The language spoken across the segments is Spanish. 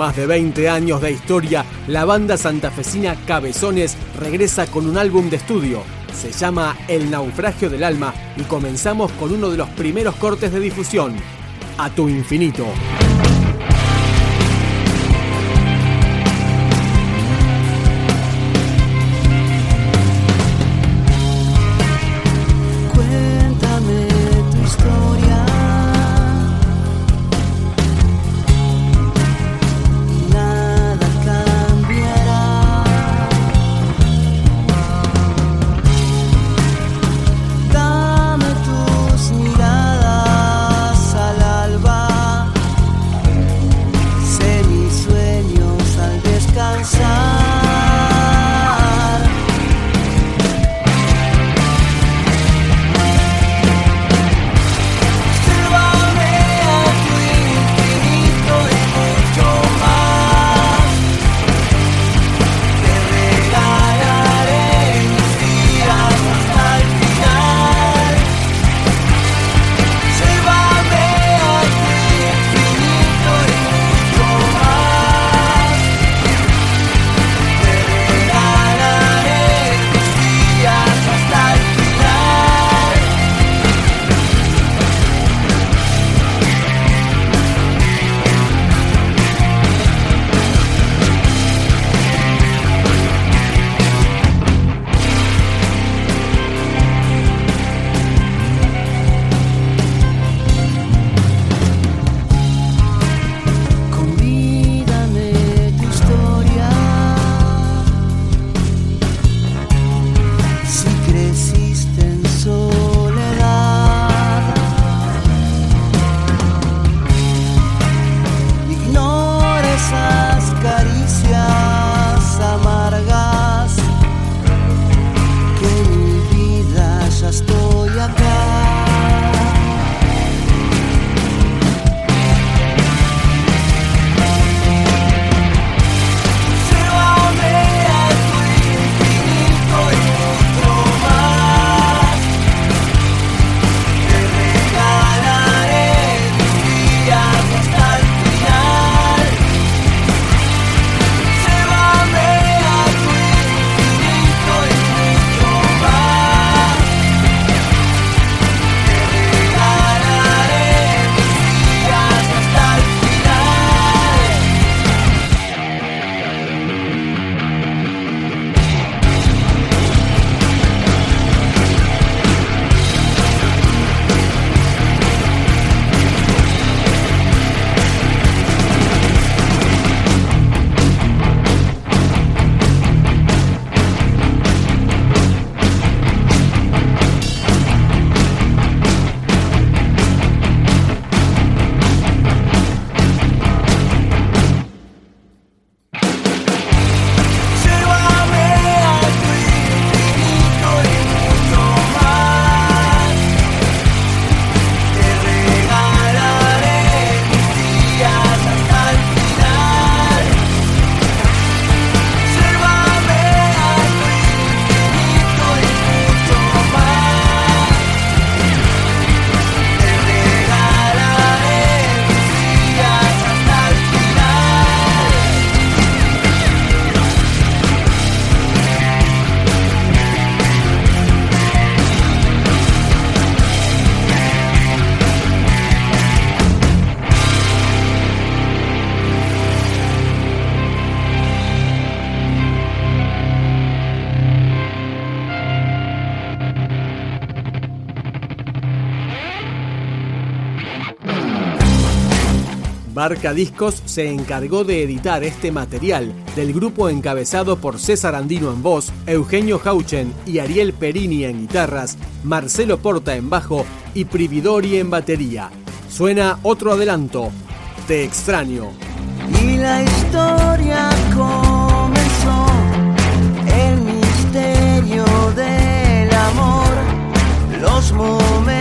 Más de 20 años de historia, la banda santafesina Cabezones regresa con un álbum de estudio. Se llama El naufragio del alma y comenzamos con uno de los primeros cortes de difusión, A tu infinito. Barca Discos se encargó de editar este material del grupo encabezado por César Andino en voz, Eugenio Hauchen y Ariel Perini en guitarras, Marcelo Porta en bajo y Prividori en batería. Suena otro adelanto, Te extraño. Y la historia comenzó, el misterio del amor, los momentos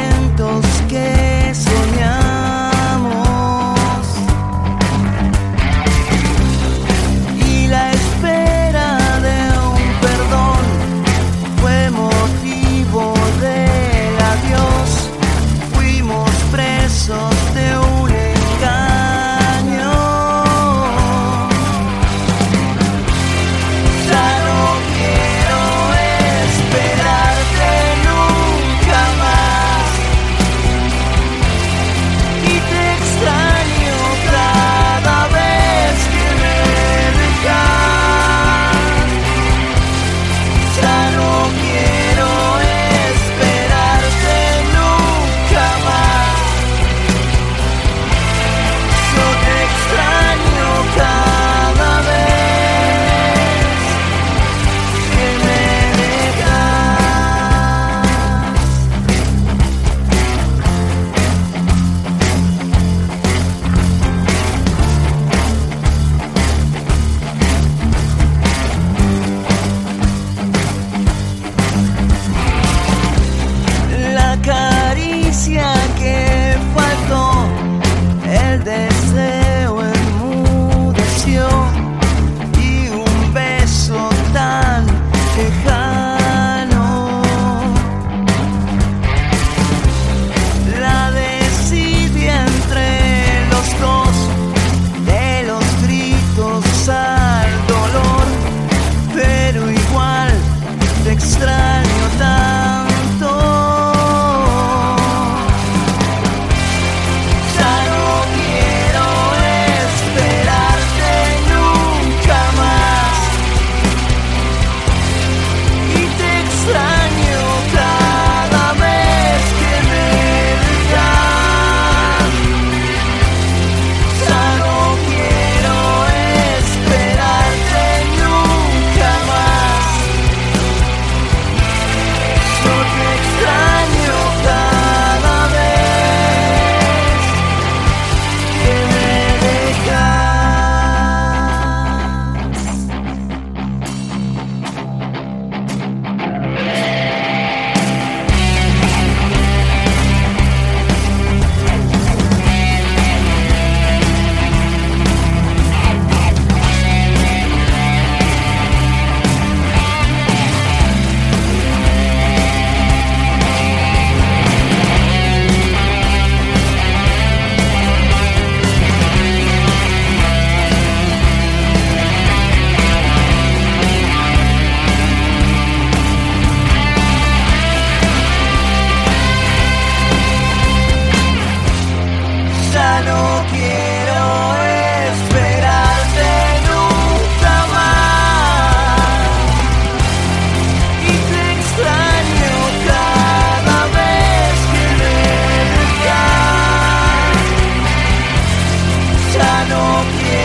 no quiero.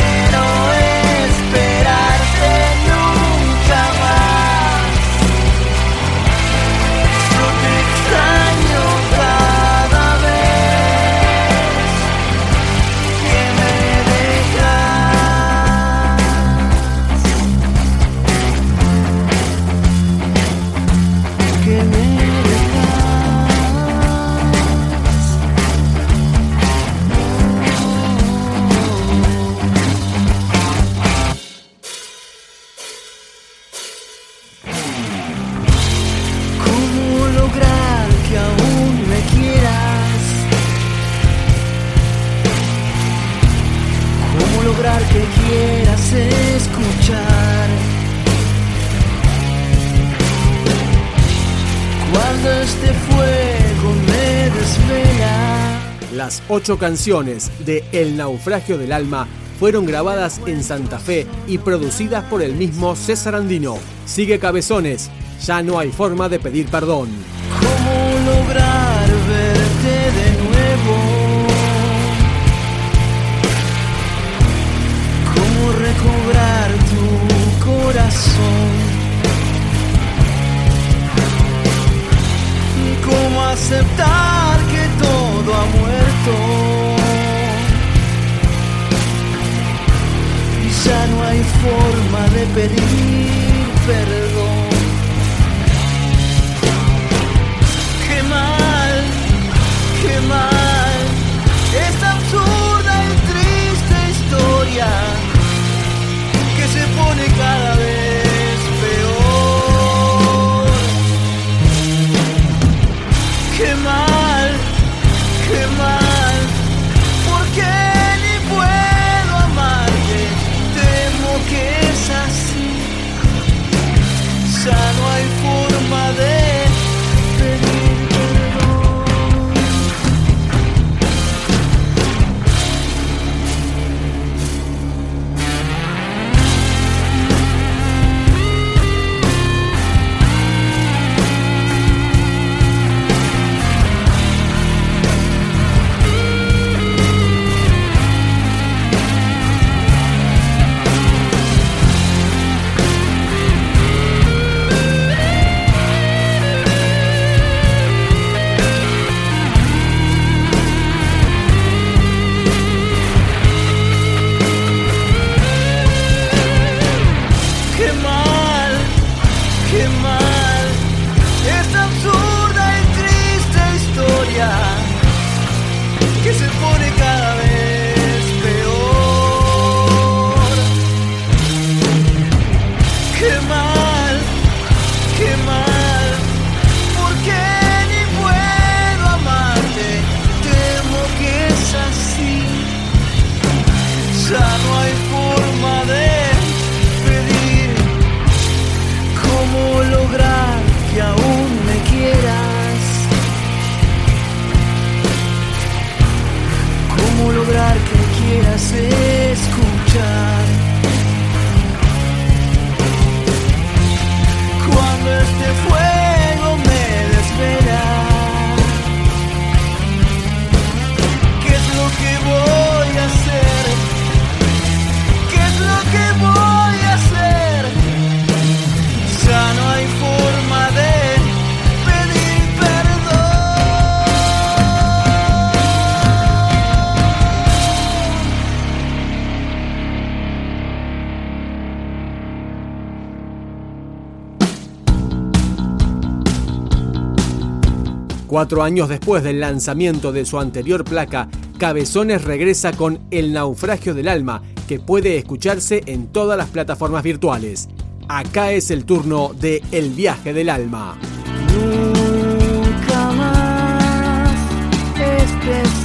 Ocho canciones de El naufragio del alma fueron grabadas en Santa Fe y producidas por el mismo César Andino. Sigue Cabezones, ya no hay forma de pedir perdón. ¿Cómo lograr verte de nuevo? ¿Cómo recobrar tu corazón? ¿Cómo aceptar que todo ha muerto? Y ya no hay forma de pedir perdón. Forma de Cuatro años después del lanzamiento de su anterior placa, Cabezones regresa con El naufragio del alma, que puede escucharse en todas las plataformas virtuales. Acá es el turno de El viaje del alma. Nunca más este.